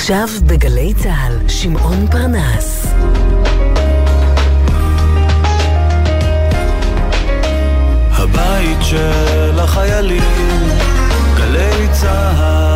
עכשיו בגלי צה"ל, שמעון פרנס. הבית של החיילים, גלי צה"ל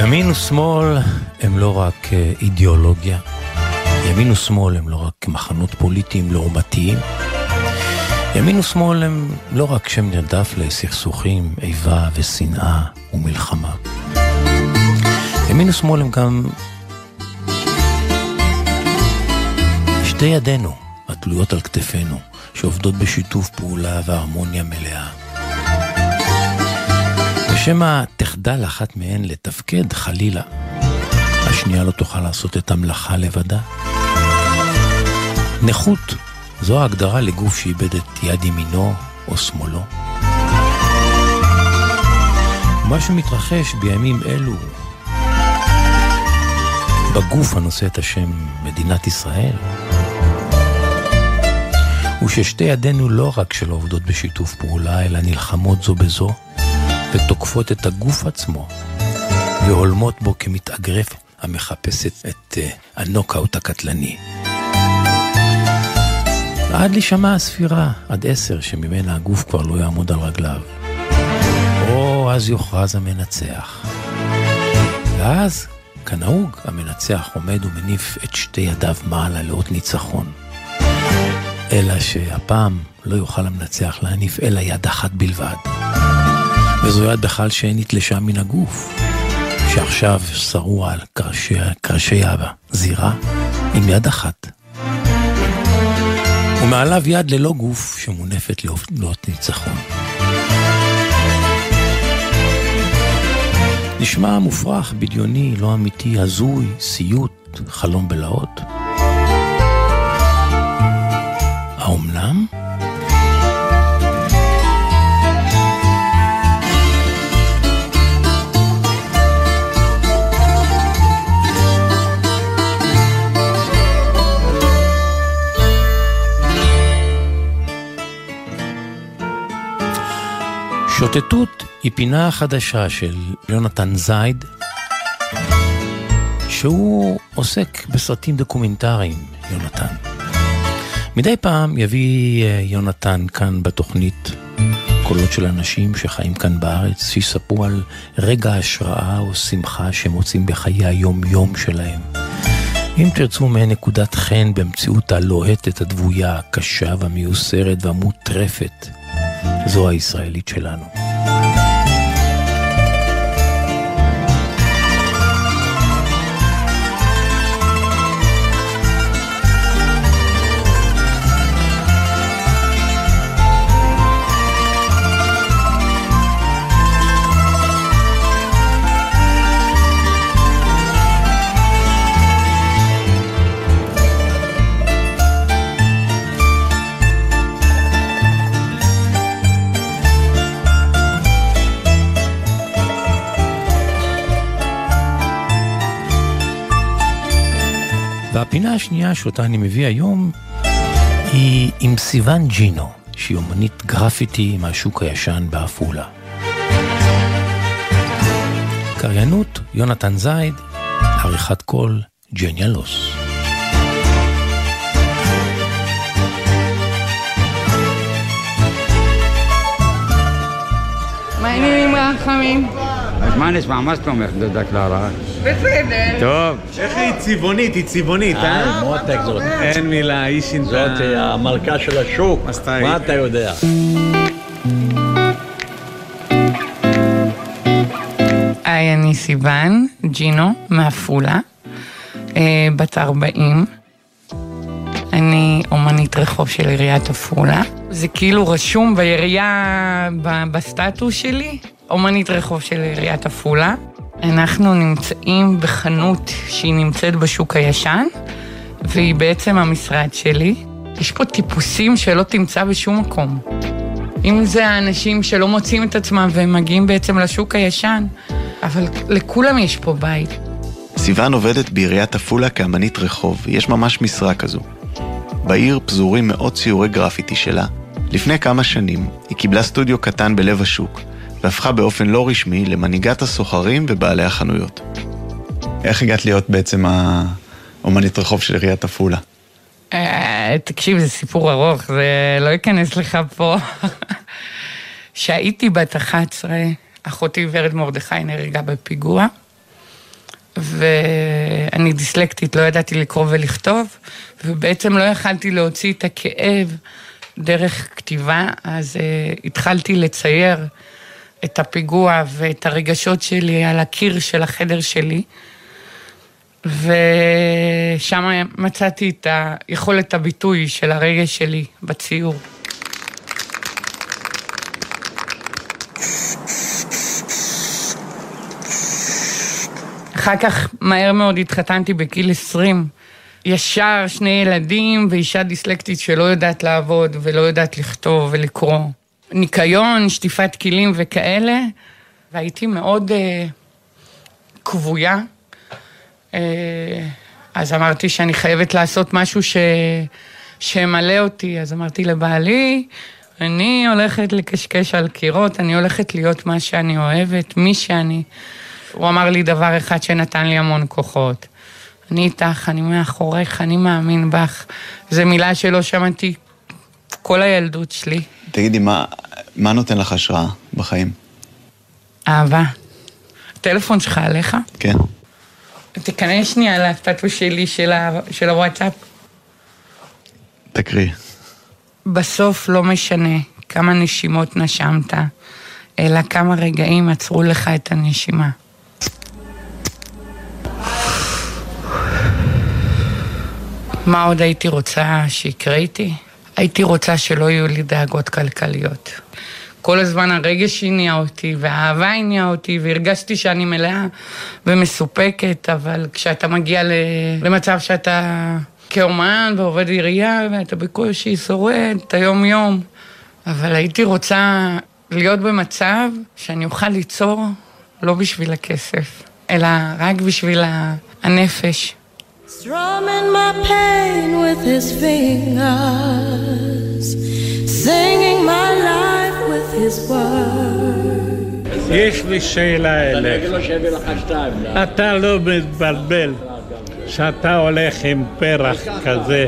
ימין ושמאל הם לא רק אה, אידיאולוגיה, ימין ושמאל הם לא רק מחנות פוליטיים לעומתיים, ימין ושמאל הם לא רק שם נרדף לסכסוכים, איבה ושנאה ומלחמה. ימין ושמאל הם גם שתי ידינו התלויות על כתפינו, שעובדות בשיתוף פעולה והרמוניה מלאה. ושמא תחדל אחת מהן לתפקד, חלילה, השנייה לא תוכל לעשות את המלאכה לבדה. נכות, זו ההגדרה לגוף שאיבד את יד ימינו או שמאלו. מה שמתרחש בימים אלו בגוף הנושא את השם מדינת ישראל, הוא ששתי ידינו לא רק שלא עובדות בשיתוף פעולה, אלא נלחמות זו בזו, ותוקפות את הגוף עצמו, והולמות בו כמתאגרף המחפשת את uh, הנוקאוט הקטלני. עד להישמע הספירה, עד עשר, שממנה הגוף כבר לא יעמוד על רגליו. או אז יוכרז המנצח. ואז, כנהוג, המנצח עומד ומניף את שתי ידיו מעלה לאות ניצחון. אלא שהפעם לא יוכל המנצח להניף אלא יד אחת בלבד. וזו יד בכלל שנתלשה מן הגוף, שעכשיו שרוע על קרשי, קרשי הזירה עם יד אחת. ומעליו יד ללא גוף שמונפת לאות ניצחון. נשמע מופרך, בדיוני, לא אמיתי, הזוי, סיוט, חלום בלהות. האומנם? שוטטות היא פינה חדשה של יונתן זייד, שהוא עוסק בסרטים דוקומנטריים, יונתן. מדי פעם יביא אה, יונתן כאן בתוכנית קולות של אנשים שחיים כאן בארץ, שיספרו על רגע השראה או שמחה שהם מוצאים בחיי היום-יום שלהם. אם תרצו מעין נקודת חן במציאות הלוהטת, הדבויה, הקשה והמיוסרת והמוטרפת, זו הישראלית שלנו. והפינה השנייה שאותה אני מביא היום היא עם סיוון ג'ינו, שהיא אומנית גרפיטי מהשוק הישן בעפולה. קריינות יונתן זייד, עריכת קול ג'ניה לוס. מה העניינים רחמים? אז מה נשמע? מה זאת אומרת, דודה קלרה? בסדר. טוב. איך היא צבעונית? היא צבעונית, אה? מותק זאת. אין מילה, היא שינתה. זאת אה, המלכה של השוק. מה אתה יודע? היי, אני סיוון, ג'ינו, מעפולה, אה, בת 40. אני אומנית רחוב של עיריית עפולה. זה כאילו רשום בעירייה, בסטטוס שלי, אומנית רחוב של עיריית עפולה. אנחנו נמצאים בחנות שהיא נמצאת בשוק הישן, והיא בעצם המשרד שלי. יש פה טיפוסים שלא תמצא בשום מקום. אם זה האנשים שלא מוצאים את עצמם והם מגיעים בעצם לשוק הישן, אבל לכולם יש פה בית. סיוון עובדת בעיריית עפולה כאמנית רחוב, יש ממש משרה כזו. בעיר פזורים מאות ציורי גרפיטי שלה. לפני כמה שנים היא קיבלה סטודיו קטן בלב השוק, והפכה באופן לא רשמי למנהיגת הסוחרים ובעלי החנויות. איך הגעת להיות בעצם האומנית רחוב של עיריית עפולה? אה, תקשיב, זה סיפור ארוך, זה לא ייכנס לך פה. כשהייתי בת 11, אחותי ורד מרדכי נהרגה בפיגוע, ואני דיסלקטית, לא ידעתי לקרוא ולכתוב, ובעצם לא יכלתי להוציא את הכאב דרך כתיבה, אז uh, התחלתי לצייר את הפיגוע ואת הרגשות שלי על הקיר של החדר שלי. ושם מצאתי את יכולת הביטוי של הרגש שלי בציור. אחר כך מהר מאוד התחתנתי בגיל 20. ישר שני ילדים ואישה דיסלקטית שלא יודעת לעבוד ולא יודעת לכתוב ולקרוא. ניקיון, שטיפת כלים וכאלה, והייתי מאוד אה, כבויה. אה, אז אמרתי שאני חייבת לעשות משהו ש... שימלא אותי. אז אמרתי לבעלי, אני הולכת לקשקש על קירות, אני הולכת להיות מה שאני אוהבת, מי שאני. הוא אמר לי דבר אחד שנתן לי המון כוחות. אני איתך, אני מאחוריך, אני מאמין בך. זו מילה שלא שמעתי כל הילדות שלי. תגידי, מה, מה נותן לך השראה בחיים? אהבה. הטלפון שלך עליך? כן. תיכנס שנייה לסטטוס שלי של, ה... של הוואטסאפ. תקריא. בסוף לא משנה כמה נשימות נשמת, אלא כמה רגעים עצרו לך את הנשימה. מה עוד הייתי רוצה שיקרה איתי? הייתי רוצה שלא יהיו לי דאגות כלכליות. כל הזמן הרגש הניע אותי, והאהבה הניעה אותי, והרגשתי שאני מלאה ומסופקת, אבל כשאתה מגיע למצב שאתה כאומן ועובד עירייה, ואתה בקושי שורד את היום-יום, אבל הייתי רוצה להיות במצב שאני אוכל ליצור לא בשביל הכסף, אלא רק בשביל הנפש. Strumming my pain with his fingers, singing my life with his words. יש לי שאלה אליך. לא? אתה לא מתבלבל שאתה הולך עם פרח כזה,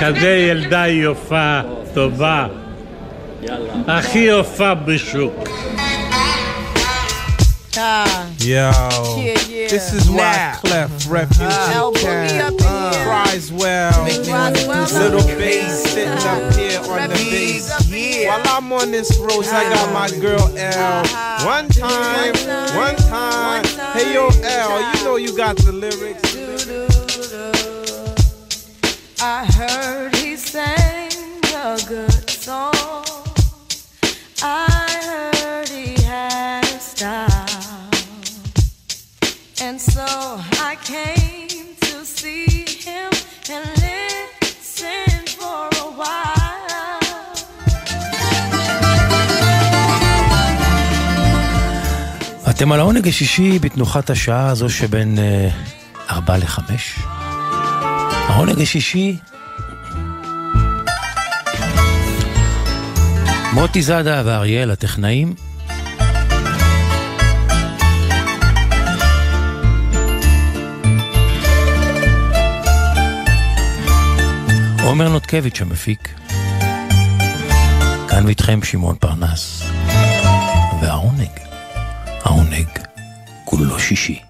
כזה ילדה יפה, טובה, הכי יפה בשוק. Yo, Yeah, yeah. this is why Clef uh-huh. Refugee El Boogie Cat up in uh, cries well. Roswell Little bass sitting up here on the bass. While I'm on this road, I got my uh-huh. girl L. Uh-huh. One time, one time. Hey yo, L, you know you got the lyrics. I heard he sang אתם על העונג השישי בתנוחת השעה הזו שבין אה, ארבע לחמש. העונג השישי, מוטי זאדה ואריאל הטכנאים. עומר נותקביץ' המפיק. כאן ואיתכם שמעון פרנס. והעונג, העונג כולו שישי.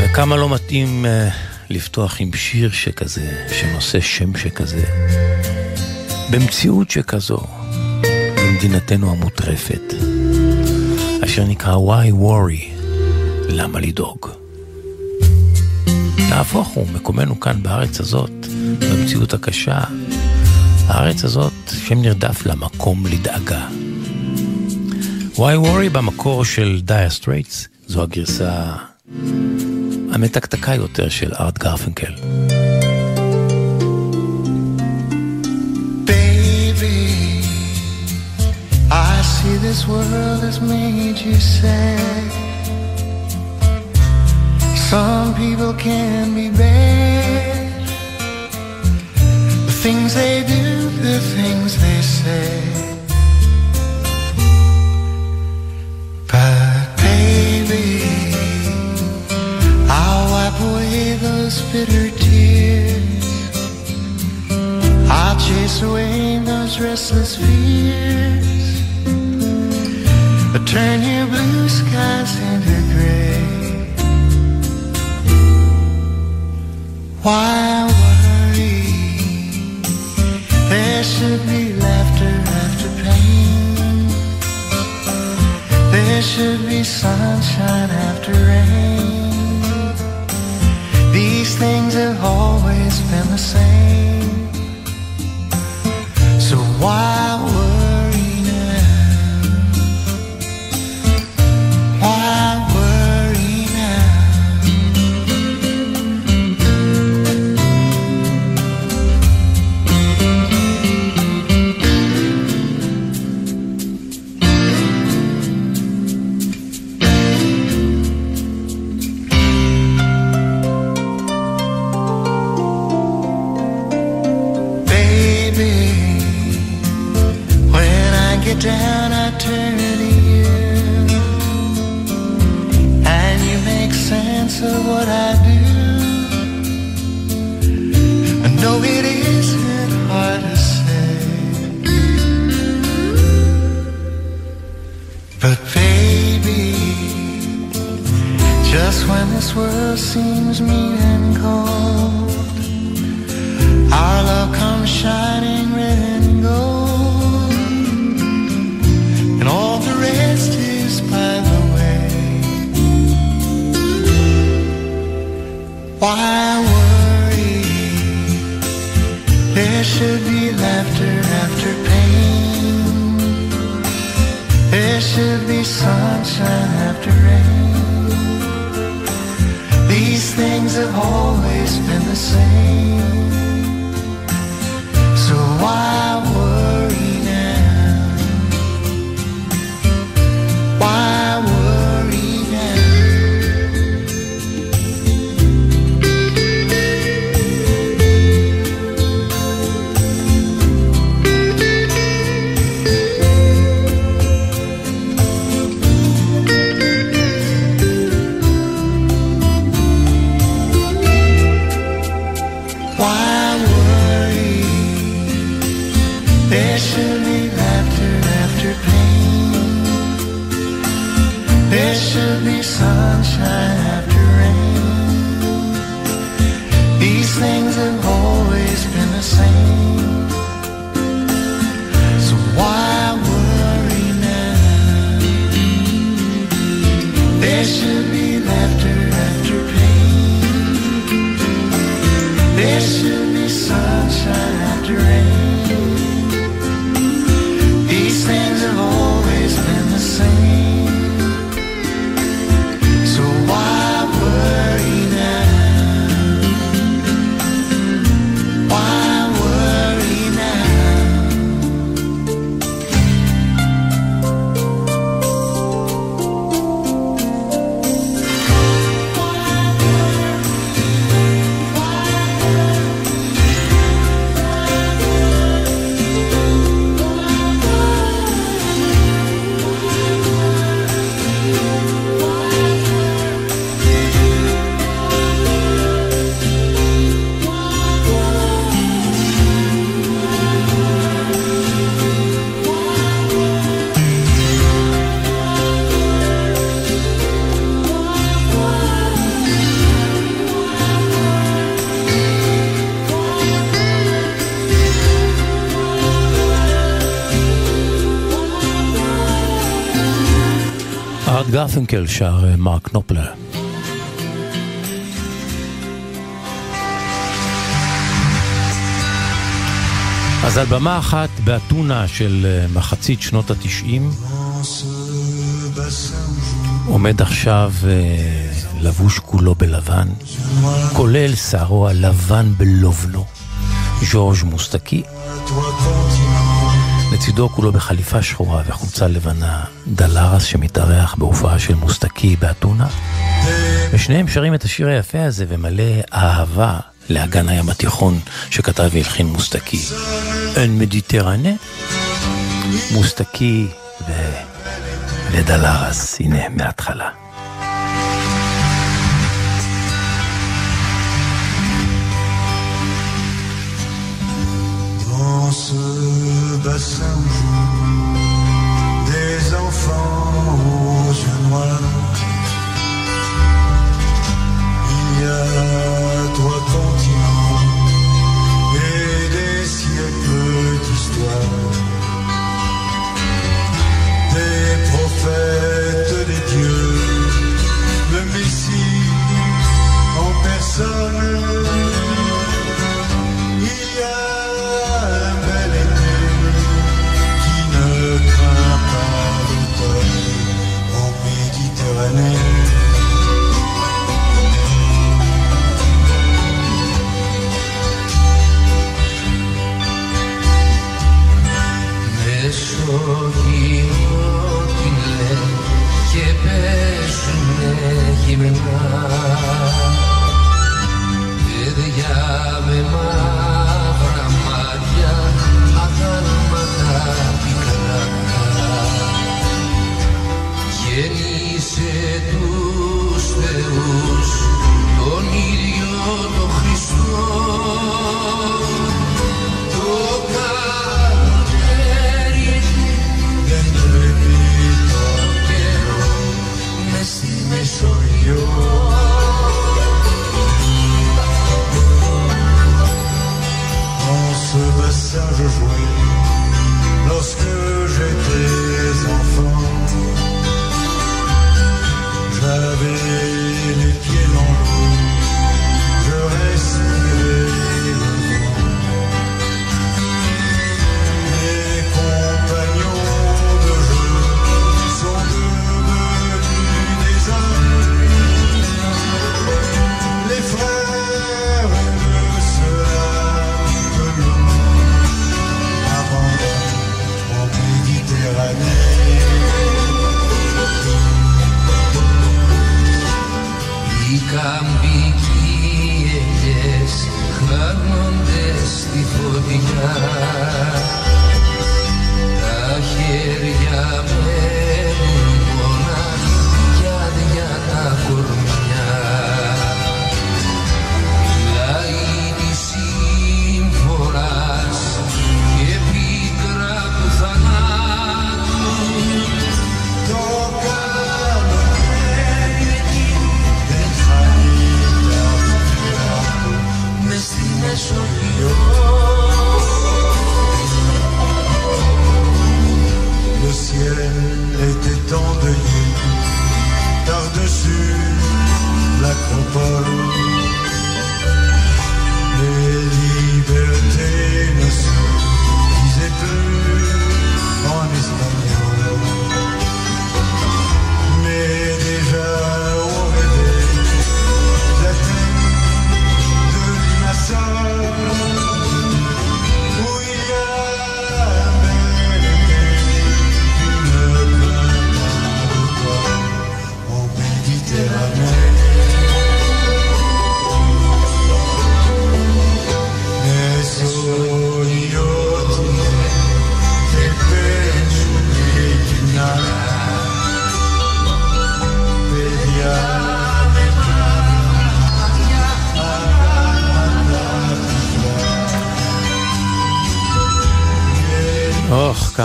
וכמה לא מתאים uh, לפתוח עם שיר שכזה, שנושא שם שכזה, במציאות שכזו, במדינתנו המוטרפת, אשר נקרא Why Worry, למה לדאוג? נהפוך הוא, מקומנו כאן בארץ הזאת, במציאות הקשה, הארץ הזאת שם נרדף למקום לדאגה. Why Worry במקור של דייר סטרייטס, זו הגרסה המתקתקה יותר של ארט גרפנקל. This world has made you sad. Some people can be bad. The things they do, the things they say. But baby, I'll wipe away those bitter tears. I'll chase away those restless fears. Turn your blue skies into gray. Why worry? There should be laughter after pain. There should be sunshine after rain. These things have always been the same. So why גרפינקל שר אה, מרק נופלר. אז על במה אחת באתונה של אה, מחצית שנות התשעים עומד עכשיו אה, לבוש כולו בלבן, כולל שערו הלבן בלובנו, ז'ורג' מוסטקי. לצידו כולו בחליפה שחורה וחולצה לבנה, דלרס שמתארח בהופעה של מוסטקי באתונה. ושניהם שרים את השיר היפה הזה ומלא אהבה לאגן הים התיכון שכתב והלחין מוסטקי. אין מדיטרנה, מוסטקי ו... ודלרס, הנה מההתחלה. Dans ce da São João. Amen.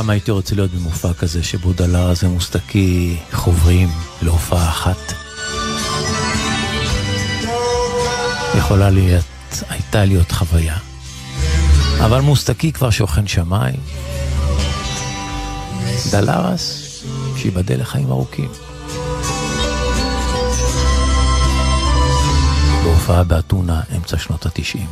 כמה הייתי רוצה להיות במופע כזה שבו דלרז ומוסטקי חוברים להופעה אחת. יכולה להיות, הייתה להיות חוויה. אבל מוסתקי כבר שוכן שמיים. דלרס, שייבדל לחיים ארוכים. בהופעה באתונה, אמצע שנות התשעים.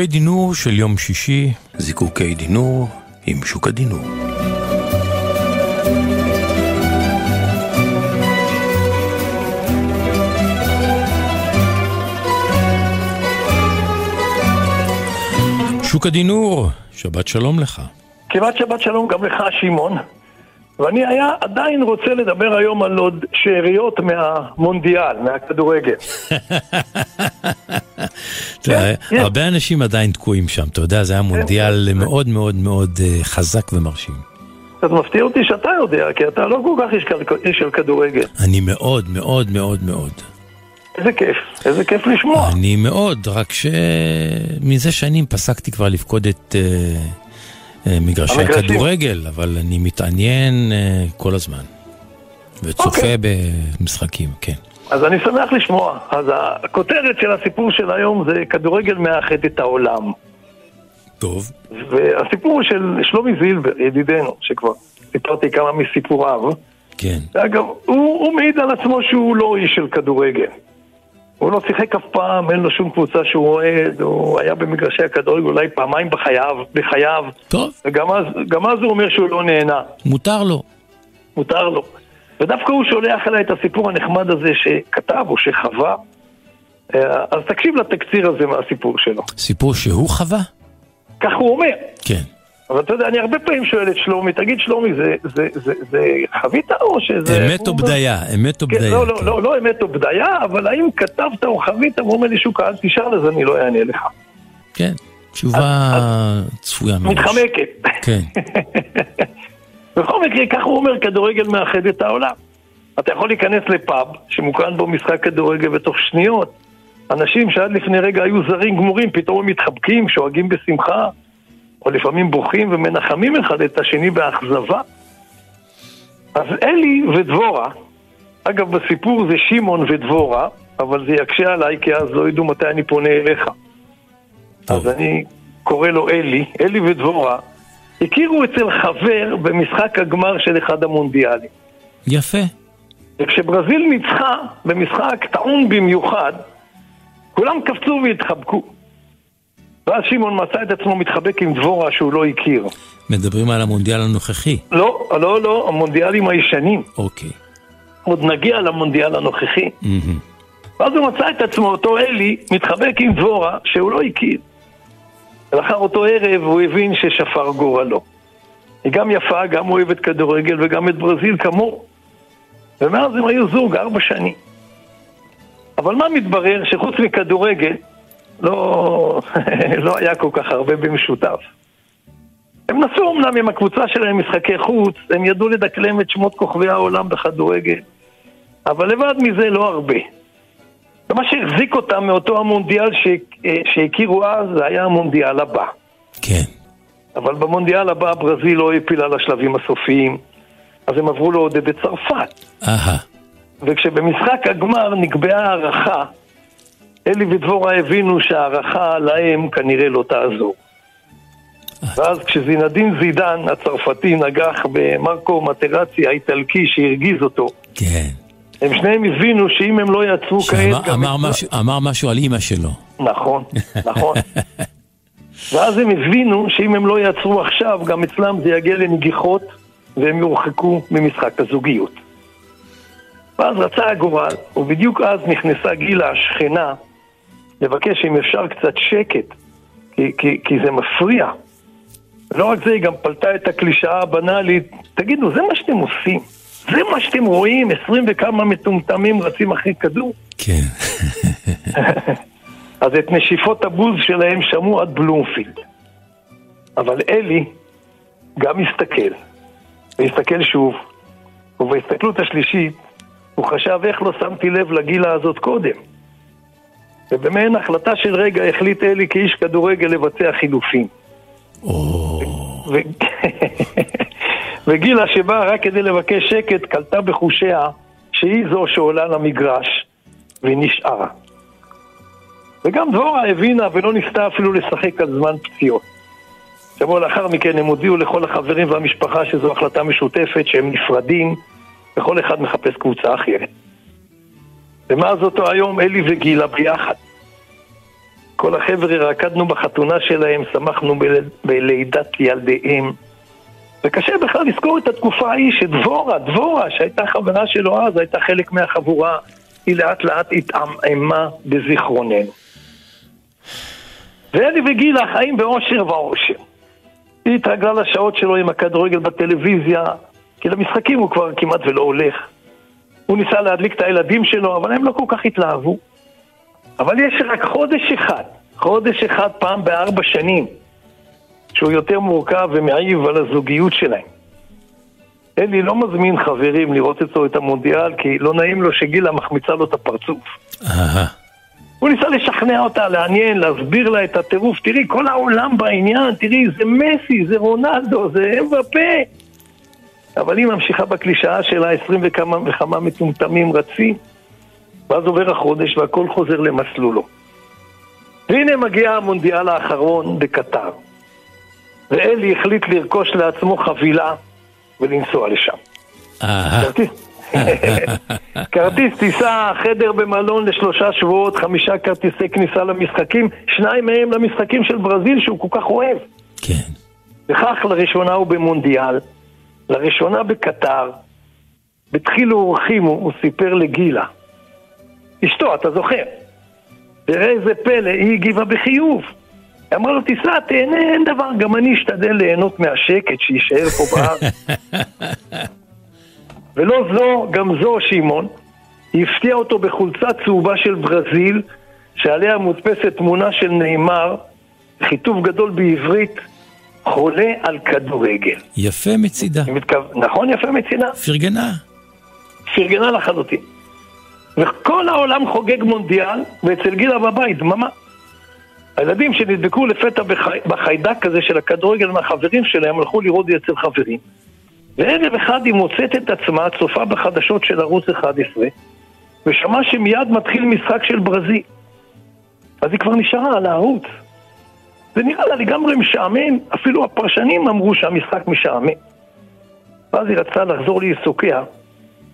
זיקוקי דינור של יום שישי, זיקוקי דינור עם שוק הדינור. שוק הדינור, שבת שלום לך. כמעט שבת שלום גם לך, שמעון. ואני היה עדיין רוצה לדבר היום על עוד שאריות מהמונדיאל, מהכדורגל. תראה, הרבה אנשים עדיין תקועים שם, אתה יודע, זה היה מונדיאל מאוד מאוד מאוד אה, חזק ומרשים. אז מפתיע אותי שאתה יודע, כי אתה לא כל כך איש של כדורגל. אני מאוד מאוד מאוד מאוד. איזה כיף, איזה כיף לשמוע. אני מאוד, רק שמזה שנים פסקתי כבר לפקוד את אה, מגרשי המגרשים. הכדורגל, אבל אני מתעניין אה, כל הזמן. וצופה אוקיי. במשחקים, כן. אז אני שמח לשמוע. אז הכותרת של הסיפור של היום זה כדורגל מאחד את העולם. טוב. והסיפור של שלומי זילבר, ידידנו, שכבר סיפרתי כמה מסיפוריו. כן. אגב, הוא, הוא מעיד על עצמו שהוא לא איש של כדורגל. הוא לא שיחק אף פעם, אין לו שום קבוצה שהוא אוהד, הוא היה במגרשי הכדורגל אולי פעמיים בחייו, בחייו. טוב. וגם אז, אז הוא אומר שהוא לא נהנה. מותר לו. מותר לו. ודווקא הוא שולח אליי את הסיפור הנחמד הזה שכתב או שחווה. אה, אז תקשיב לתקציר הזה מהסיפור שלו. סיפור שהוא חווה? כך הוא אומר. כן. אבל אתה יודע, אני הרבה פעמים שואל את שלומי, תגיד שלומי, זה, זה, זה, זה חווית או שזה... אמת או בדיה, אמת או כן, בדיה. לא, לא, לא, לא אמת או בדיה, אבל האם כתבת או חווית, והוא אומר לי שוקה, אל תשאל, אז אני לא אענה לך. כן, תשובה צפויה מראש. מתחמקת. כן. בכל מקרה, ככה הוא אומר, כדורגל מאחד את העולם. אתה יכול להיכנס לפאב, שמוקרן בו משחק כדורגל בתוך שניות. אנשים שעד לפני רגע היו זרים גמורים, פתאום הם מתחבקים, שואגים בשמחה, או לפעמים בוכים ומנחמים אחד את השני באכזבה. אז אלי ודבורה, אגב, בסיפור זה שמעון ודבורה, אבל זה יקשה עליי, כי אז לא ידעו מתי אני פונה אליך. אז אני קורא לו אלי, אלי ודבורה, הכירו אצל חבר במשחק הגמר של אחד המונדיאלים. יפה. וכשברזיל ניצחה במשחק טעון במיוחד, כולם קפצו והתחבקו. ואז שמעון מצא את עצמו מתחבק עם דבורה שהוא לא הכיר. מדברים על המונדיאל הנוכחי. לא, לא, לא, המונדיאלים הישנים. אוקיי. עוד נגיע למונדיאל הנוכחי. ואז הוא מצא את עצמו, אותו אלי, מתחבק עם דבורה שהוא לא הכיר. ולאחר אותו ערב הוא הבין ששפר גורלו. היא גם יפה, גם אוהבת כדורגל וגם את ברזיל כמוהו. ומאז הם היו זוג ארבע שנים. אבל מה מתברר? שחוץ מכדורגל לא, לא היה כל כך הרבה במשותף. הם נסעו אמנם עם הקבוצה שלהם משחקי חוץ, הם ידעו לדקלם את שמות כוכבי העולם בכדורגל, אבל לבד מזה לא הרבה. ומה שהחזיק אותם מאותו המונדיאל ש... שהכירו אז, זה היה המונדיאל הבא. כן. אבל במונדיאל הבא ברזיל לא העפילה לשלבים הסופיים, אז הם עברו לעודד את צרפת. אהה. וכשבמשחק הגמר נקבעה הערכה, אלי ודבורה הבינו שההערכה להם כנראה לא תעזור. ואז כשזינדין זידן הצרפתי נגח במרקו מטרצי האיטלקי שהרגיז אותו, כן. הם שניהם הבינו שאם הם לא יעצרו כעת... אמר משהו- אמר משהו על אימא שלו. נכון, נכון. ואז הם הבינו שאם הם לא יעצרו עכשיו, גם אצלם זה יגיע לנגיחות והם יורחקו ממשחק הזוגיות. ואז רצה הגורל, ובדיוק אז נכנסה גילה השכנה לבקש אם אפשר קצת שקט, כי, כי, כי זה מפריע. לא רק זה, היא גם פלטה את הקלישאה הבנאלית, תגידו, זה מה שאתם עושים? זה מה שאתם רואים? עשרים וכמה מטומטמים רצים אחרי כדור? כן. אז את נשיפות הבוז שלהם שמעו עד בלומפילד. אבל אלי גם הסתכל, והסתכל שוב, ובהסתכלות השלישית הוא חשב איך לא שמתי לב לגילה הזאת קודם. ובמעין החלטה של רגע החליט אלי כאיש כדורגל לבצע חילופים. ו- וגילה שבאה רק כדי לבקש שקט, קלטה בחושיה שהיא זו שעולה למגרש, והיא נשארה. וגם דבורה הבינה ולא ניסתה אפילו לשחק על זמן פציעות. שבוע לאחר מכן הם הודיעו לכל החברים והמשפחה שזו החלטה משותפת, שהם נפרדים, וכל אחד מחפש קבוצה אחרת. ומאז אותו היום אלי וגילה ביחד. כל החבר'ה רקדנו בחתונה שלהם, שמחנו בל- בלידת ילדיהם. וקשה בכלל לזכור את התקופה ההיא שדבורה, דבורה, שהייתה חברה שלו אז, הייתה חלק מהחבורה, היא לאט לאט התעממה בזיכרוננו. ואלי וגילה חיים באושר ואושר. היא התרגלה לשעות שלו עם הכדורגל בטלוויזיה, כי למשחקים הוא כבר כמעט ולא הולך. הוא ניסה להדליק את הילדים שלו, אבל הם לא כל כך התלהבו. אבל יש רק חודש אחד, חודש אחד פעם בארבע שנים, שהוא יותר מורכב ומעיב על הזוגיות שלהם. אלי לא מזמין חברים לראות אצלו את המונדיאל, כי לא נעים לו שגילה מחמיצה לו את הפרצוף. הוא ניסה לשכנע אותה, לעניין, להסביר לה את הטירוף. תראי, כל העולם בעניין, תראי, זה מסי, זה רונלדו, זה אמבפה. אבל היא ממשיכה בקלישאה שלה, עשרים וכמה וכמה מטומטמים רצים, ואז עובר החודש והכל חוזר למסלולו. והנה מגיע המונדיאל האחרון בקטר, ואלי החליט לרכוש לעצמו חבילה ולנסוע לשם. כרטיס טיסה, חדר במלון לשלושה שבועות, חמישה כרטיסי כניסה למשחקים, שניים מהם למשחקים של ברזיל שהוא כל כך אוהב. כן. וכך לראשונה הוא במונדיאל, לראשונה בקטר, בתחילו אורחים הוא, הוא סיפר לגילה. אשתו, אתה זוכר? תראה איזה פלא, היא הגיבה בחיוב. היא אמרה לו, תיסע, תהנה, אין דבר, גם אני אשתדל ליהנות מהשקט, שיישאר פה בארץ. ולא זו, גם זו, שמעון, היא הפתיעה אותו בחולצה צהובה של ברזיל, שעליה מודפסת תמונה של נאמר, חיטוב גדול בעברית, חולה על כדורגל. יפה מצידה. מתכו- נכון, יפה מצידה? פרגנה. פרגנה לחלוטין. וכל העולם חוגג מונדיאל, ואצל גילה בבית, דממה. הילדים שנדבקו לפתע בחי... בחיידק הזה של הכדורגל מהחברים שלהם, הלכו לראות אצל חברים. וערב אחד היא מוצאת את עצמה צופה בחדשות של ערוץ 11, ושמעה שמיד מתחיל משחק של ברזיל. אז היא כבר נשארה על הערוץ. זה נראה לה לגמרי משעמם, אפילו הפרשנים אמרו שהמשחק משעמם. ואז היא רצתה לחזור לעיסוקיה,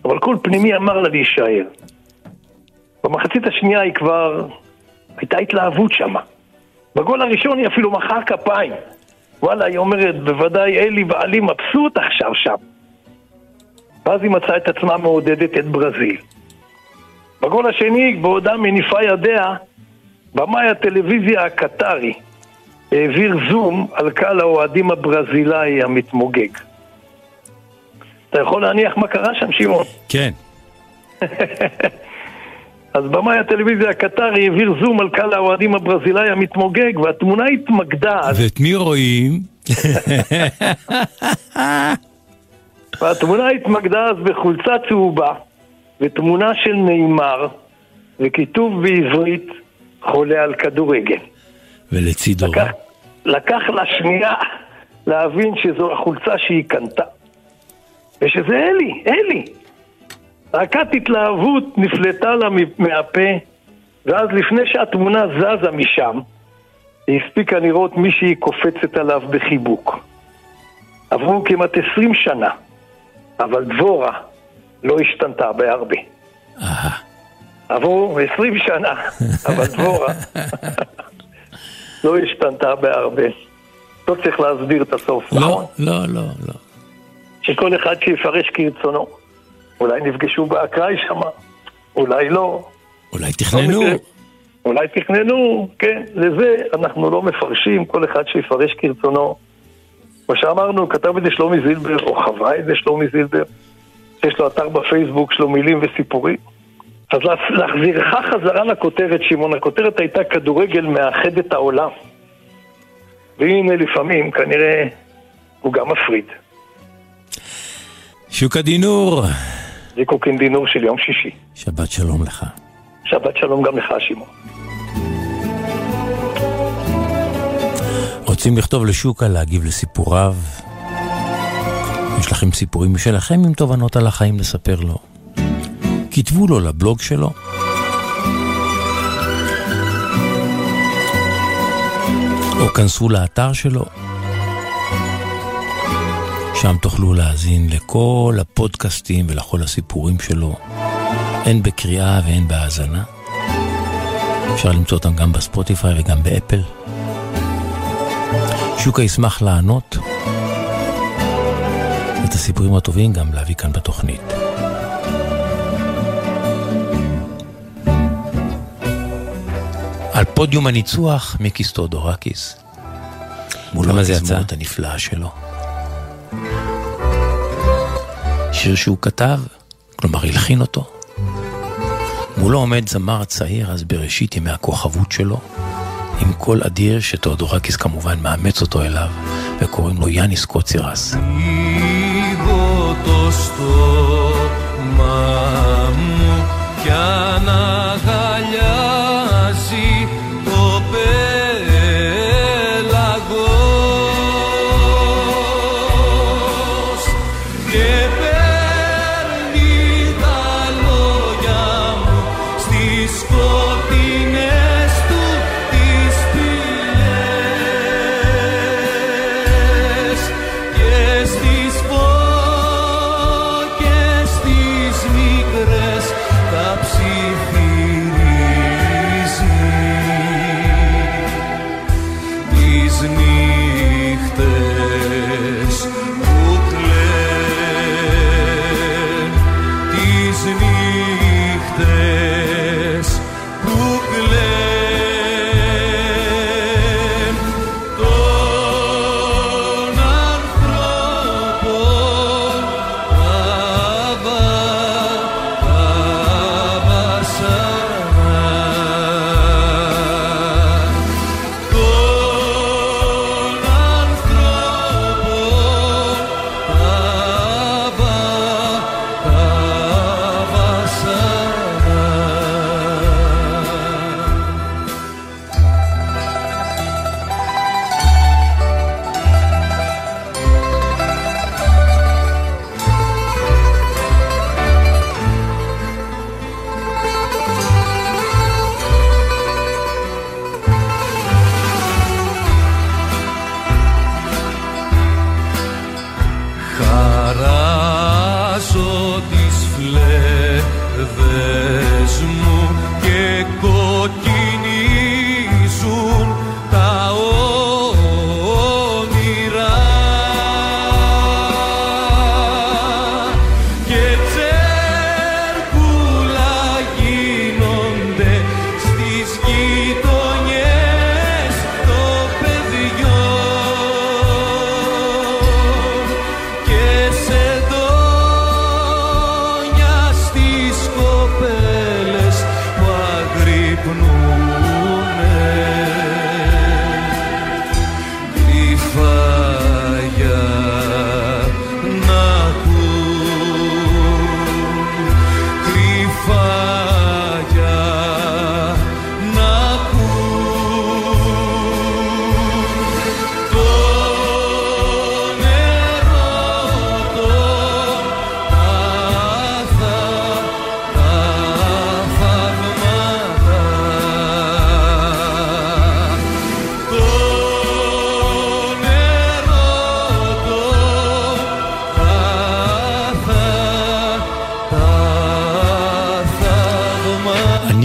אבל כל פנימי אמר לה להישאר. במחצית השנייה היא כבר... הייתה התלהבות שמה. בגול הראשון היא אפילו מחאה כפיים. וואלה, היא אומרת, בוודאי אלי בעלי מבסוט עכשיו שם. ואז היא מצאה את עצמה מעודדת את ברזיל. בגול השני, בעודה מניפה ידיה, במאי הטלוויזיה הקטרי העביר זום על קהל האוהדים הברזילאי המתמוגג. אתה יכול להניח מה קרה שם, שמעון? כן. אז במאי הטלוויזיה הקטרי העביר זום על קהל האוהדים הברזילאי המתמוגג, והתמונה התמקדה ואת מי רואים? והתמונה התמקדה אז בחולצה צהובה, ותמונה של נאמר, וכיתוב בעברית, חולה על כדורגל. ולצידו. לקח, לקח לה שנייה להבין שזו החולצה שהיא קנתה. ושזה אלי, אלי. להקת התלהבות נפלטה לה מהפה, ואז לפני שהתמונה זזה משם, היא הספיקה לראות מישהי קופצת עליו בחיבוק. עברו כמעט עשרים שנה, אבל דבורה לא השתנתה בהרבה. עברו עשרים שנה, אבל דבורה לא השתנתה בהרבה. לא צריך להסביר את הסוף, נכון? לא, לא, לא, לא. שכל אחד שיפרש כרצונו. אולי נפגשו באקראי שם, אולי לא. אולי תכננו. לא. אולי תכננו, כן, לזה אנחנו לא מפרשים, כל אחד שיפרש כרצונו. כמו שאמרנו, כתב את זה שלומי זילבר, או חווה את זה שלומי זילבר, יש לו אתר בפייסבוק שלו מילים וסיפורים. אז לה- להחזירך חזרה לכותרת, שמעון, הכותרת הייתה כדורגל מאחד את העולם. והנה לפעמים, כנראה, הוא גם מפריד. שוק הדינור. זיקוקין דינור של יום שישי. שבת שלום לך. שבת שלום גם לך, שמעון. רוצים לכתוב לשוקה, להגיב לסיפוריו? יש לכם סיפורים משלכם עם תובנות על החיים לספר לו? כתבו לו לבלוג שלו. או כנסו לאתר שלו. שם תוכלו להאזין לכל הפודקאסטים ולכל הסיפורים שלו, הן בקריאה והן בהאזנה. אפשר למצוא אותם גם בספוטיפיי וגם באפל. שוקה ישמח לענות את הסיפורים הטובים גם להביא כאן בתוכנית. על פודיום הניצוח, מיקיס טודורקיס. מול זה יצא? התזמורת הנפלאה שלו. שיר שהוא כתב, כלומר הלחין אותו. מולו עומד זמר צעיר אז בראשית ימי הכוכבות שלו, עם קול אדיר שתאודורקיס כמובן מאמץ אותו אליו, וקוראים לו יאניס קוצירס. Λίγο το στόμα μου κι αναγκαλιάζει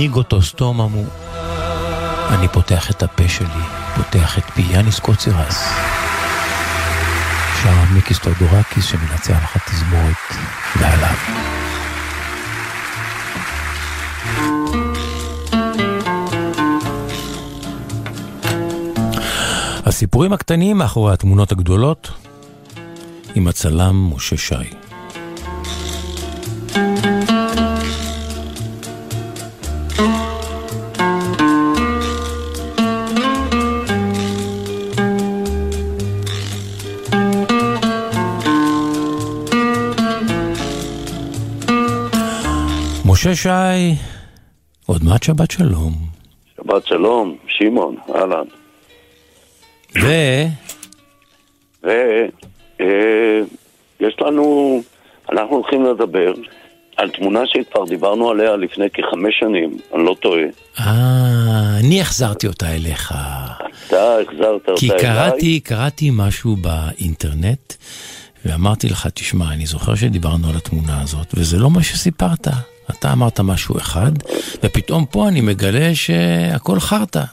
מנהיג אותו ניגוטוסטומה מו. אני פותח את הפה שלי, פותח את פי יאניס קוצירס. שר מיקיס טודורקיס שמנצח לך תזמורת ועליו. הסיפורים הקטנים מאחורי התמונות הגדולות עם הצלם משה שי. משה שי, עוד מעט שבת שלום. שבת שלום, שמעון, אהלן. ו... ויש לנו, אנחנו הולכים לדבר על תמונה שכבר דיברנו עליה לפני כחמש שנים, אני לא טועה. אה, אני החזרתי אותה אליך. אתה החזרת אותה כי אליי. קראתי, קראתי משהו באינטרנט, ואמרתי לך, תשמע, אני זוכר שדיברנו על התמונה הזאת, וזה לא מה שסיפרת. אתה אמרת משהו אחד, ופתאום פה אני מגלה שהכל חרטא.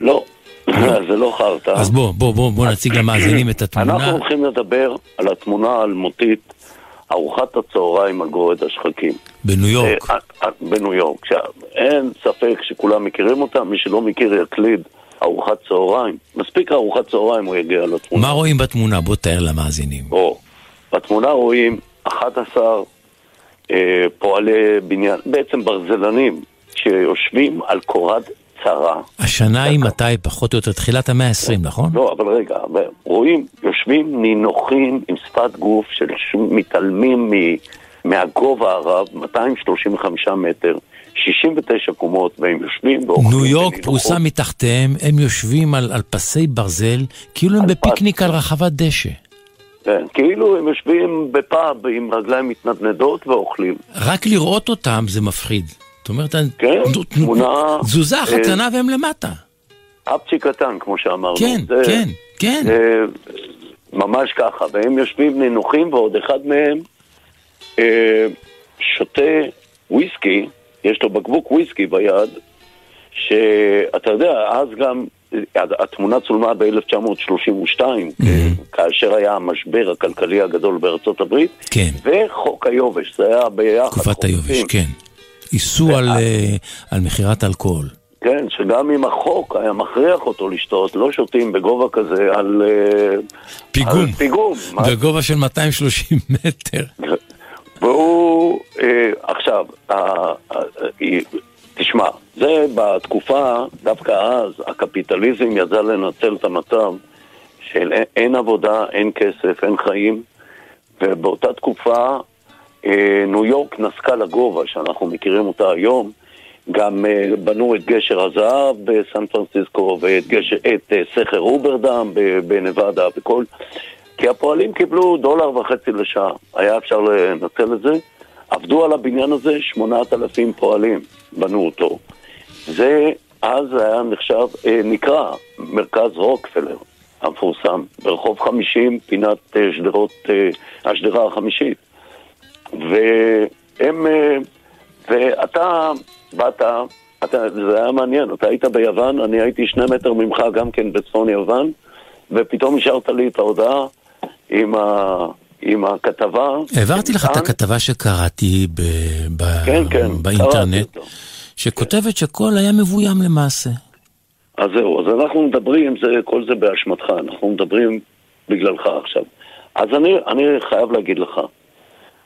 לא, זה לא חרטא. אז בוא, בוא, בוא, בוא נציג למאזינים את אנחנו התמונה. הולכים לדבר על התמונה האלמותית, ארוחת הצהריים על גורד השחקים. בניו יורק. אה, אה, בניו יורק. אין ספק שכולם מכירים אותה, מי שלא מכיר יקליד ארוחת צהריים. מספיק ארוחת צהריים הוא יגיע לתמונה. מה רואים בתמונה? בוא תאר למאזינים. או, בתמונה רואים 11 אה, פועלי בניין, בעצם ברזלנים, שיושבים על קורת צרה. השנה היא מתי? פחות או יותר תחילת המאה ה-20, נכון? לא, אבל רגע, רואים, יושבים נינוחים עם שפת גוף של מתעלמים מ, מהגובה הרב, 235 מטר, 69 קומות, והם יושבים ואוכלים. ניו יורק. פרוסה מתחתיהם, הם יושבים על, על פסי ברזל, כאילו הם בפיקניק על רחבת דשא. כן, כאילו הם יושבים בפאב עם רגליים מתנדנדות ואוכלים. רק לראות אותם זה מפחיד. זאת אומרת, כן, תמונה... תזוזה אחת אה, קטנה והם למטה. אפצ'י קטן, כמו שאמרנו. כן, זה- כן, כן. זה ממש ככה, והם יושבים נינוחים ועוד אחד מהם אה, שותה וויסקי, יש לו בקבוק וויסקי ביד, שאתה יודע, אז גם, התמונה צולמה ב-1932, כאשר היה המשבר הכלכלי הגדול בארצות הברית, כן. וחוק היובש, זה היה ביחד. תקופת היובש. כן. איסור על, אה, על מכירת אלכוהול. כן, שגם אם החוק היה מכריח אותו לשתות, לא שותים בגובה כזה על... אה, פיגום. על פיגום. מה- בגובה של 230 מטר. והוא, אה, עכשיו, אה, אה, אה, תשמע, זה בתקופה, דווקא אז, הקפיטליזם ידע לנצל את המצב של אין- עבודה, אין כסף, אין חיים, ובאותה תקופה אה, ניו יורק נסקה לגובה, שאנחנו מכירים אותה היום. גם אה, בנו את גשר הזהב בסן פרנסיסקו ואת גשר, את אה, סכר אוברדם בנבדה וכל... כי הפועלים קיבלו דולר וחצי לשעה, היה אפשר לנצל את זה. עבדו על הבניין הזה 8,000 פועלים, בנו אותו. זה אז היה נחשב, אה, נקרא מרכז רוקפלר המפורסם, ברחוב 50, פינת אה, שדרות, אה, השדרה החמישית. והם, ואתה באת, אתה, זה היה מעניין, אתה היית ביוון, אני הייתי שני מטר ממך גם כן בצפון יוון, ופתאום השארת לי את ההודעה עם, ה, עם הכתבה. העברתי לך את הכתבה שקראתי ב, ב, כן, כן, באינטרנט, שכותבת שכל היה מבוים למעשה. אז זהו, אז אנחנו מדברים, זה, כל זה באשמתך, אנחנו מדברים בגללך עכשיו. אז אני, אני חייב להגיד לך,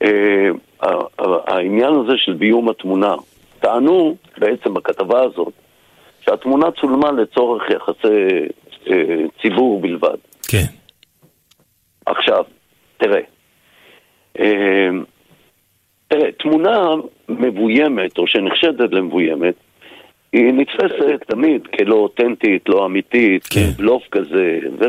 אה, העניין הזה של ביום התמונה, טענו בעצם בכתבה הזאת שהתמונה צולמה לצורך יחסי אה, ציבור בלבד. כן. עכשיו, תראה, אה, תראה, תמונה מבוימת או שנחשדת למבוימת, היא נתפסת תמיד כלא אותנטית, לא אמיתית, כן. בלוף כזה, ו...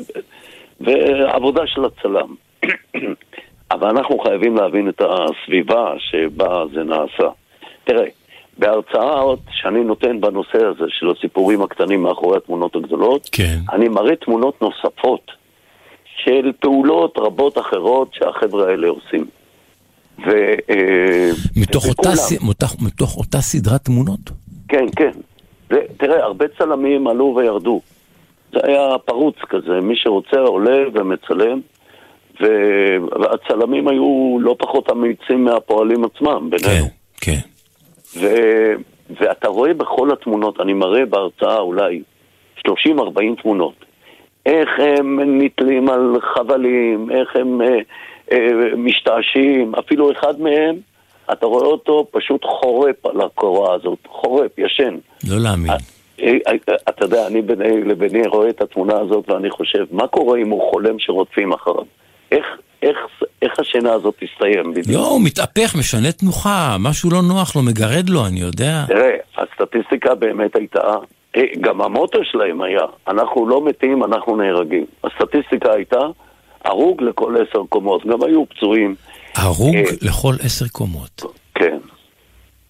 ועבודה של הצלם. אבל אנחנו חייבים להבין את הסביבה שבה זה נעשה. תראה, בהרצאות שאני נותן בנושא הזה של הסיפורים הקטנים מאחורי התמונות הגדולות, כן. אני מראה תמונות נוספות של פעולות רבות אחרות שהחבר'ה האלה עושים. ו... אה, מתוך אותה. ס- מתוך, מתוך אותה סדרת תמונות? כן, כן. ותראה, הרבה צלמים עלו וירדו. זה היה פרוץ כזה, מי שרוצה עולה ומצלם. והצלמים היו לא פחות אמיצים מהפועלים עצמם, בינינו. כן. ו... ואתה רואה בכל התמונות, אני מראה בהרצאה אולי 30-40 תמונות, איך הם נתלים על חבלים, איך הם אה, אה, משתעשעים, אפילו אחד מהם, אתה רואה אותו פשוט חורף על הקורה הזאת, חורף, ישן. לא להאמין. אה, אה, אתה יודע, אני ביני לביני רואה את התמונה הזאת ואני חושב, מה קורה אם הוא חולם שרודפים אחריו? איך, איך, איך השינה הזאת תסתיים בדיוק? לא, הוא מתהפך, משנה תנוחה, משהו לא נוח לו, מגרד לו, אני יודע. תראה, הסטטיסטיקה באמת הייתה אה, גם המוטו שלהם היה, אנחנו לא מתים, אנחנו נהרגים. הסטטיסטיקה הייתה, הרוג לכל עשר קומות, גם היו פצועים. הרוג אה, לכל עשר קומות. כן.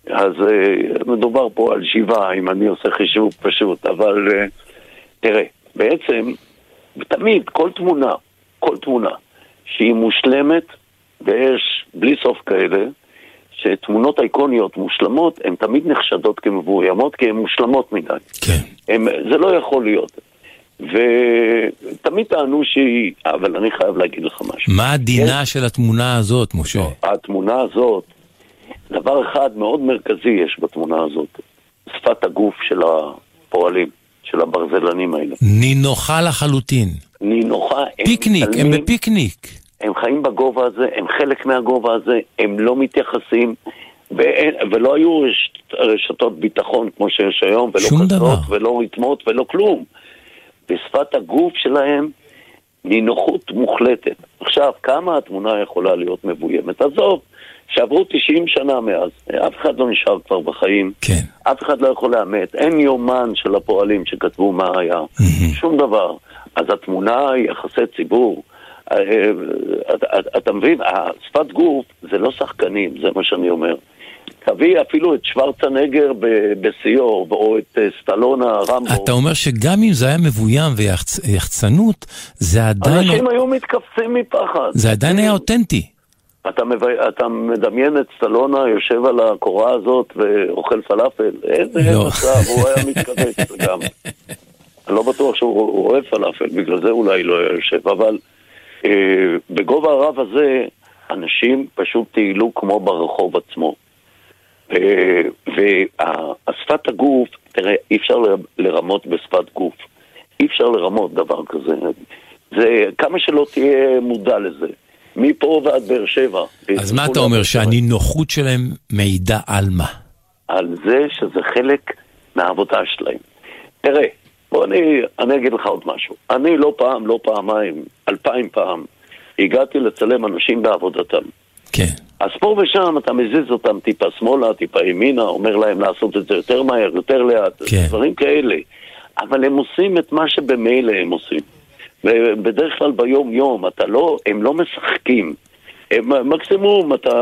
אז uh, מדובר פה על שבעה, אם אני עושה חישוב פשוט, אבל תראה, בעצם, תמיד, כל תמונה, כל תמונה שהיא מושלמת, ויש בלי סוף כאלה, שתמונות אייקוניות מושלמות, הן תמיד נחשדות כמבוימות, כי הן מושלמות מדי. כן. הם, זה לא יכול להיות. ותמיד טענו שהיא, אבל אני חייב להגיד לך משהו. מה דינה של התמונה הזאת, משה? התמונה הזאת, דבר אחד מאוד מרכזי יש בתמונה הזאת, שפת הגוף של הפועלים, של הברזלנים האלה. נינוחה לחלוטין. נינוחה, הם פיקניק, הם מצלמים, בפיקניק. הם חיים בגובה הזה, הם חלק מהגובה הזה, הם לא מתייחסים, ואין, ולא היו רש, רשתות ביטחון כמו שיש היום, ולא דבר. ולא ריתמות, ולא כלום. בשפת הגוף שלהם, נינוחות מוחלטת. עכשיו, כמה התמונה יכולה להיות מבוימת? עזוב, שעברו 90 שנה מאז, אף אחד לא נשאר כבר בחיים, כן. אף אחד לא יכול לאמת, אין יומן של הפועלים שכתבו מה היה, שום דבר. אז התמונה היא יחסי ציבור. אה, אה, אתה- מבין, השפת גוף זה לא שחקנים, זה מה שאני אומר. תביא אפילו את שוורצנגר בשיאו, או את אה, סטלונה, רמבו. אתה אומר שגם אם זה היה מבוים ויחצנות, זה עדיין... אנשים היו מתכווצים מפחד. זה עדיין היה אותנטי. אתה, מב... אתה מדמיין את סטלונה יושב על הקורה הזאת ואוכל פלאפל? איזה לא. מצב, הוא היה מתכווץ לגמרי. אני לא בטוח שהוא אוהב פלאפל, בגלל זה אולי לא היה יושב, אבל בגובה הרב הזה, אנשים פשוט טיילו כמו ברחוב עצמו. אה, ושפת הגוף, תראה, אי אפשר לרמות בשפת גוף. אי אפשר לרמות דבר כזה. זה, כמה שלא תהיה מודע לזה. מפה ועד באר שבע. אז מה אתה אומר, שהנינוחות שלהם מעידה על מה? על זה שזה חלק מהעבודה שלהם. תראה, בוא אני, אני אגיד לך עוד משהו. אני לא פעם, לא פעמיים, אלפיים פעם, הגעתי לצלם אנשים בעבודתם. כן. אז פה ושם אתה מזיז אותם טיפה שמאלה, טיפה ימינה, אומר להם לעשות את זה יותר מהר, יותר לאט, כן. דברים כאלה. אבל הם עושים את מה שבמילא הם עושים. ובדרך כלל ביום-יום, אתה לא, הם לא משחקים. הם, מקסימום אתה...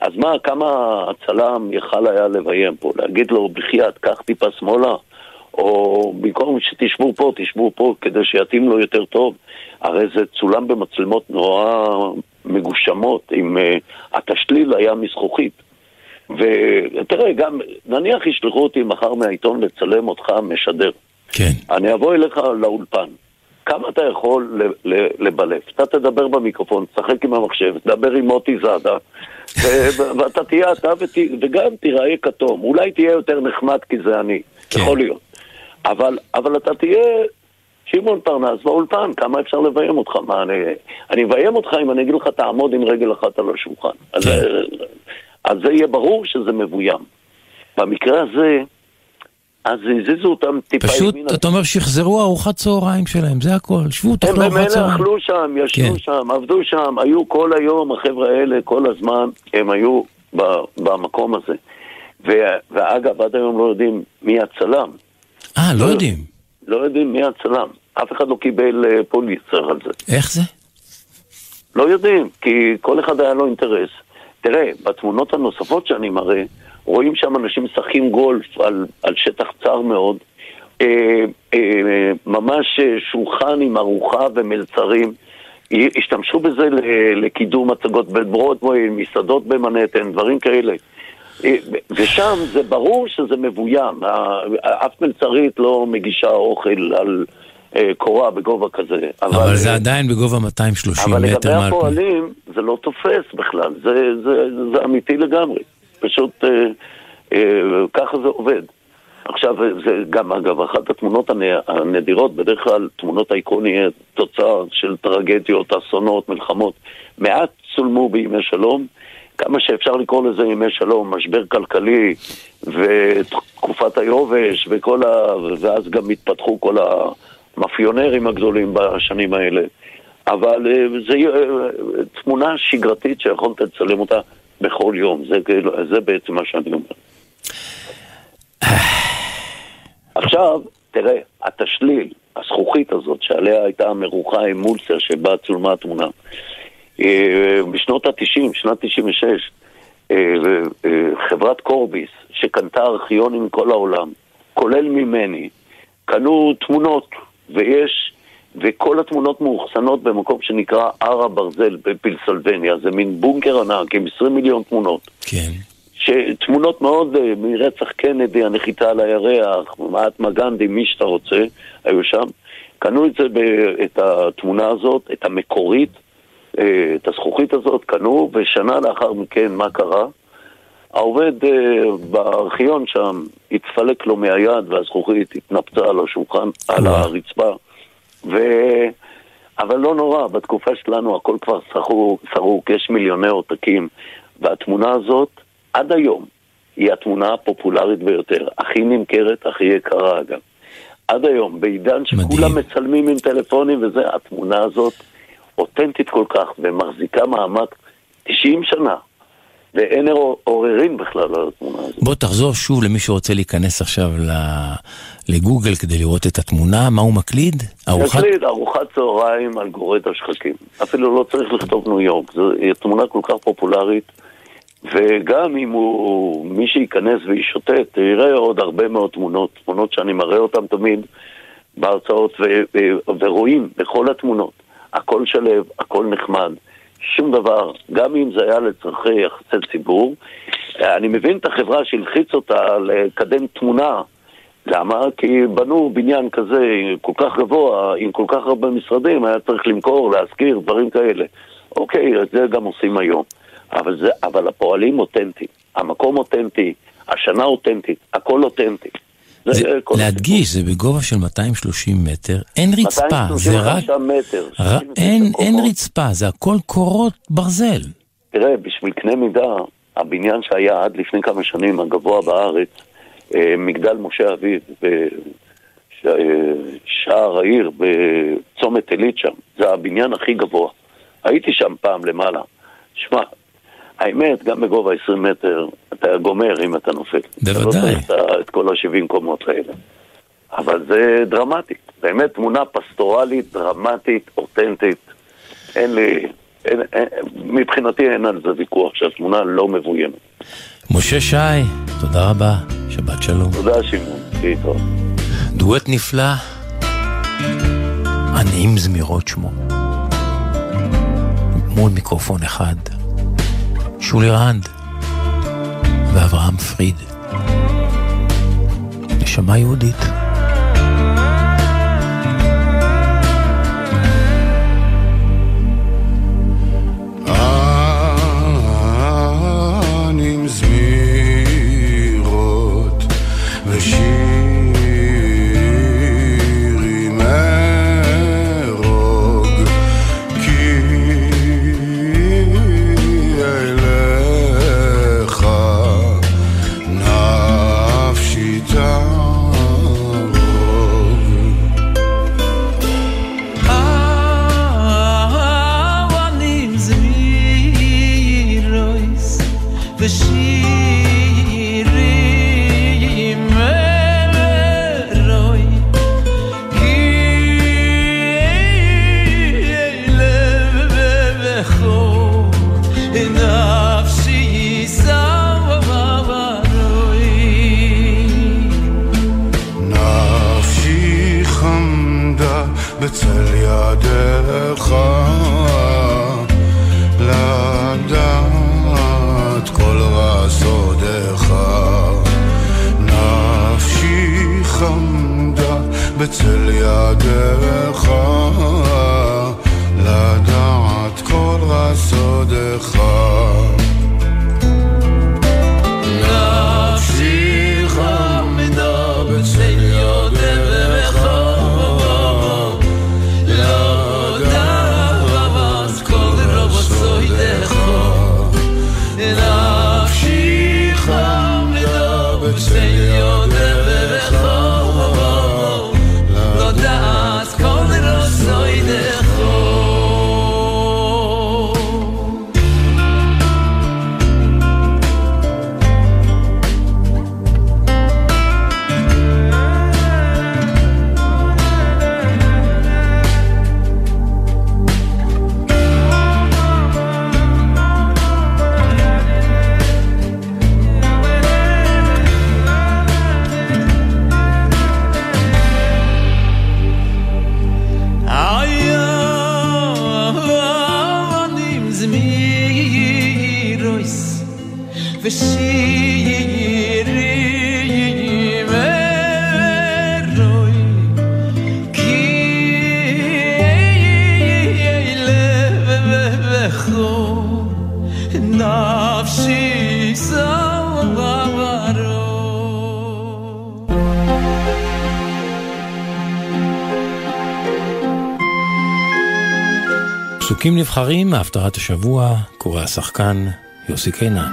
אז מה, כמה הצלם יכל היה לביים פה? להגיד לו, בחייאת, קח טיפה שמאלה? או במקום שתשבו פה, תשבו פה, כדי שיתאים לו יותר טוב. הרי זה צולם במצלמות נורא מגושמות, עם... uh, התשליל היה מזכוכית. ותראה, גם, נניח ישלחו אותי מחר מהעיתון לצלם אותך משדר. כן. אני אבוא אליך לאולפן. כמה אתה יכול לבלף? אתה תדבר במיקרופון, תשחק עם המחשב, תדבר עם מוטי זאדה, ואתה תהיה אתה ות- וגם תיראה כתום. אולי תהיה יותר נחמד כי זה אני, יכול להיות. אבל, אבל אתה תהיה שמעון פרנס באולפן, כמה אפשר לביים אותך? מה, אני, אני אביים אותך אם אני אגיד לך תעמוד עם רגל אחת על השולחן. אז, אז זה יהיה ברור שזה מבוים. במקרה הזה, אז הזיזו אותם טיפה פשוט, ימינה. אתה אומר, שחזרו ארוחת צהריים שלהם, זה הכל. שבו, הם תאכלו ארוחת צהריים. אכלו שם, ישבו כן. שם, עבדו שם, היו כל היום, החבר'ה האלה, כל הזמן, הם היו במקום הזה. ו- ואגב, עד היום לא יודעים מי הצלם. אה, לא יודעים. לא יודעים מי הצלם. אף אחד לא קיבל אה, פוליצר על זה. איך זה? לא יודעים, כי כל אחד היה לו אינטרס. תראה, בתמונות הנוספות שאני מראה, רואים שם אנשים משחקים גולף על, על שטח צר מאוד. אה, אה, ממש אה, שולחן עם ארוחה ומלצרים. השתמשו בזה לקידום הצגות בברודווי, מסעדות במנהטן, דברים כאלה. אה, ושם זה ברור שזה מבוים. אף מלצרית לא מגישה אוכל על אה, קורה בגובה כזה. אבל זה עדיין בגובה 230 אבל לגבי מטר מעל פני. הפועלים זה לא תופס בכלל, זה, זה, זה אמיתי לגמרי. פשוט אה, אה, ככה זה עובד. עכשיו, זה גם, אגב, אחת התמונות הנ- הנדירות, בדרך כלל תמונות אייקוניות, תוצר של טרגדיות, אסונות, מלחמות. מעט צולמו בימי שלום, כמה שאפשר לקרוא לזה ימי שלום, משבר כלכלי ותקופת היובש וכל ה... ואז גם התפתחו כל המאפיונרים הגדולים בשנים האלה. אבל אה, זה אה, תמונה שגרתית שיכולת לצלם אותה בכל יום, זה, כאילו- זה בעצם מה שאני אומר. עכשיו, תראה, התשליל, הזכוכית הזאת, שעליה הייתה המרוחה עם מולצר שבה צולמה התמונה, בשנות ה-90, שנת 96, אה, אה, חברת קורביס, שקנתה ארכיונים מכל העולם, כולל ממני, קנו תמונות, ויש, וכל התמונות מאוחסנות במקום שנקרא הר הברזל בפילסלבניה, זה מין בונקר ענק עם 20 מיליון תמונות. כן. שתמונות מאוד אה, מרצח קנדי, הנחיתה על הירח, מהטמה גנדי, מי שאתה רוצה, היו שם. קנו את זה, את התמונה הזאת, את המקורית, אה, את הזכוכית הזאת, קנו, ושנה לאחר מכן, מה קרה? העובד אה, בארכיון שם התפלק לו מהיד והזכוכית התנפצה על השולחן, על הרצפה. ו... אבל לא נורא, בתקופה שלנו הכל כבר סרוק, סרוק, יש מיליוני עותקים, והתמונה הזאת, עד היום, היא התמונה הפופולרית ביותר, הכי נמכרת, הכי יקרה אגב. עד היום, בעידן שכולם מצלמים עם טלפונים וזה, התמונה הזאת אותנטית כל כך ומחזיקה מעמד 90 שנה, ואין עור- עוררין בכלל על התמונה הזאת. בוא תחזור שוב למי שרוצה להיכנס עכשיו לגוגל כדי לראות את התמונה, מה הוא מקליד? ארוחת... יקליד ארוחת צהריים על גורד השחקים. אפילו לא צריך לכתוב ניו יורק, זו תמונה כל כך פופולרית. וגם אם הוא, מי שייכנס וישוטט, יראה עוד הרבה מאוד תמונות, תמונות שאני מראה אותן תמיד בהרצאות, ו, ורואים בכל התמונות, הכל שלב, הכל נחמד, שום דבר, גם אם זה היה לצורכי יחסי ציבור. אני מבין את החברה שהלחיץ אותה לקדם תמונה למה? כי בנו בניין כזה כל כך גבוה, עם כל כך הרבה משרדים, היה צריך למכור, להשכיר, דברים כאלה. אוקיי, את זה גם עושים היום. אבל, זה, אבל הפועלים אותנטיים, המקום אותנטי, השנה אותנטית, הכל אותנטי. זה, זה, כל להדגיש, זה בגובה של 230 מטר, אין רצפה, זה רק... 235 מטר. ר... אין, אין רצפה, זה הכל קורות ברזל. תראה, בשביל קנה מידה, הבניין שהיה עד לפני כמה שנים הגבוה בארץ, אה, מגדל משה אביב, בשער העיר, בצומת עילית שם, זה הבניין הכי גבוה. הייתי שם פעם למעלה. שמע, האמת, גם בגובה 20 מטר, אתה גומר אם אתה נופל. בוודאי. אתה לא את- כל ה-70 קומות האלה. אבל זה דרמטי. באמת תמונה פסטורלית, דרמטית, אותנטית. אין לי... אין, אין, מבחינתי אין על זה ויכוח שהתמונה לא מבוימת. משה שי, תודה רבה, שבת שלום. תודה שמעון, להתראות. דואט נפלא, עניים זמירות שמו. מול מיקרופון אחד, שולי רנד ואברהם פריד. נשמה יהודית. פסוקים נבחרים מהפטרת השבוע, קורא השחקן יוסי קינן.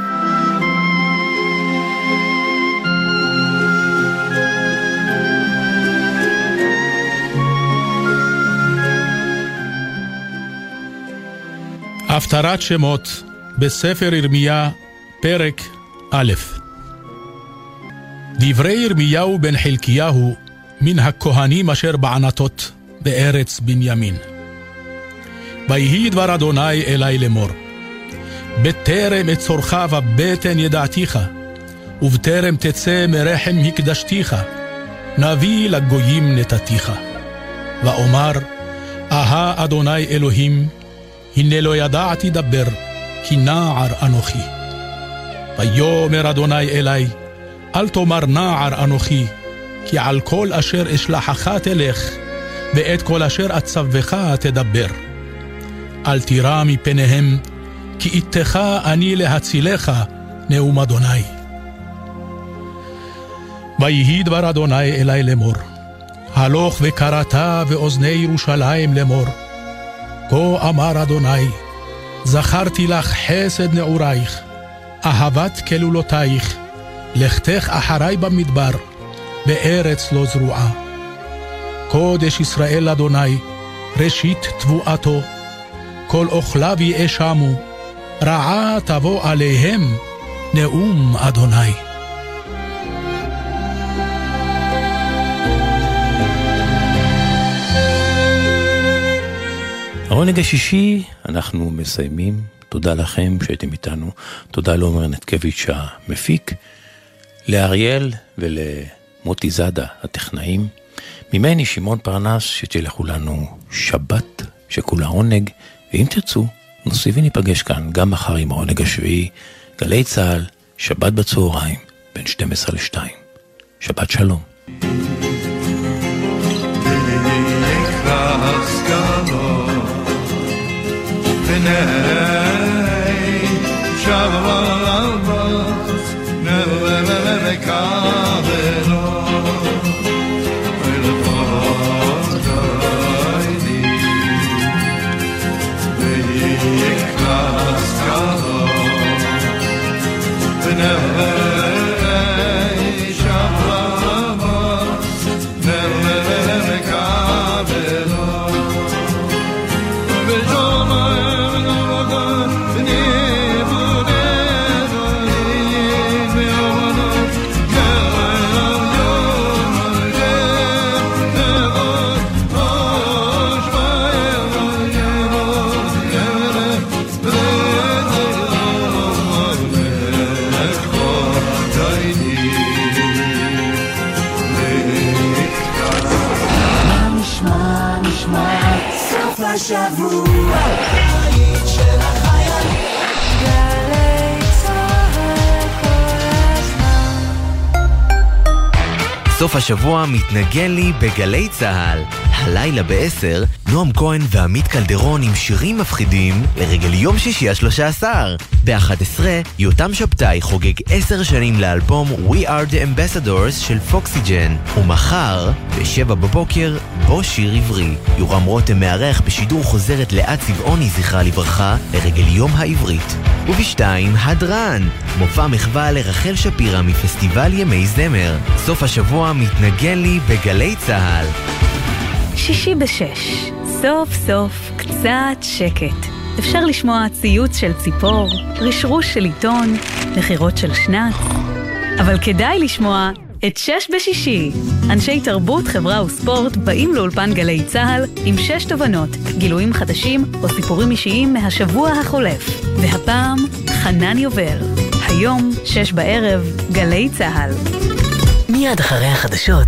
הפטרת שמות בספר ירמיה, פרק א'. דברי ירמיהו בן חלקיהו מן הכהנים אשר בענתות בארץ בנימין. ויהי דבר אדוני אלי לאמור, בטרם אצורך בבטן ידעתיך, ובטרם תצא מרחם הקדשתיך, נביא לגויים נתתיך. ואומר, אהה אדוני אלוהים, הנה לא ידעתי דבר, כי נער אנוכי. ויאמר אדוני אלי, אל תאמר נער אנוכי, כי על כל אשר אשלחך תלך, ואת כל אשר אצווך תדבר. אל תירא מפניהם, כי איתך אני להצילך, נאום אדוני. ויהי דבר אדוני אלי לאמור, הלוך וקראת באוזני ירושלים לאמור, כה אמר אדוני, זכרתי לך חסד נעורייך, אהבת כלולותייך, לכתך אחרי במדבר, בארץ לא זרועה. קודש ישראל אדוני, ראשית תבואתו, כל אוכליו יאשמו, רעה תבוא עליהם, נאום אדוני. העונג השישי, אנחנו מסיימים. תודה לכם שהייתם איתנו. תודה לעומר נתקביץ' המפיק, לאריאל ולמוטי זאדה הטכנאים. ממני שמעון פרנס, שתהיה לכולנו שבת, שכולה עונג, ואם תרצו, נוסיף וניפגש כאן גם מחר עם העונג השביעי, גלי צה"ל, שבת בצהריים, בין 12 ל-2. שבת שלום. מה סוף השבוע מתנגן לי בגלי צהל. הלילה ב-10, נועם כהן ועמית קלדרון עם שירים מפחידים לרגל יום שישי השלושה עשר. ב-11, יותם שבתאי חוגג עשר שנים לאלבום We are the Ambassadors של פוקסיג'ן. ומחר, ב-7 בבוקר, בו שיר עברי. יורם רותם מארח בשידור חוזר את לאה צבעוני, זכרה לברכה, לרגל יום העברית. ובשתיים, הדרן, מופע מחווה לרחל שפירא מפסטיבל ימי זמר. סוף השבוע מתנגן לי בגלי צהל. שישי בשש, סוף סוף קצת שקט. אפשר לשמוע ציוץ של ציפור, רשרוש של עיתון, נחירות של שנץ. אבל כדאי לשמוע את שש בשישי. אנשי תרבות, חברה וספורט באים לאולפן גלי צה"ל עם שש תובנות, גילויים חדשים או סיפורים אישיים מהשבוע החולף. והפעם, חנן יובל. היום, שש בערב, גלי צה"ל. מיד אחרי החדשות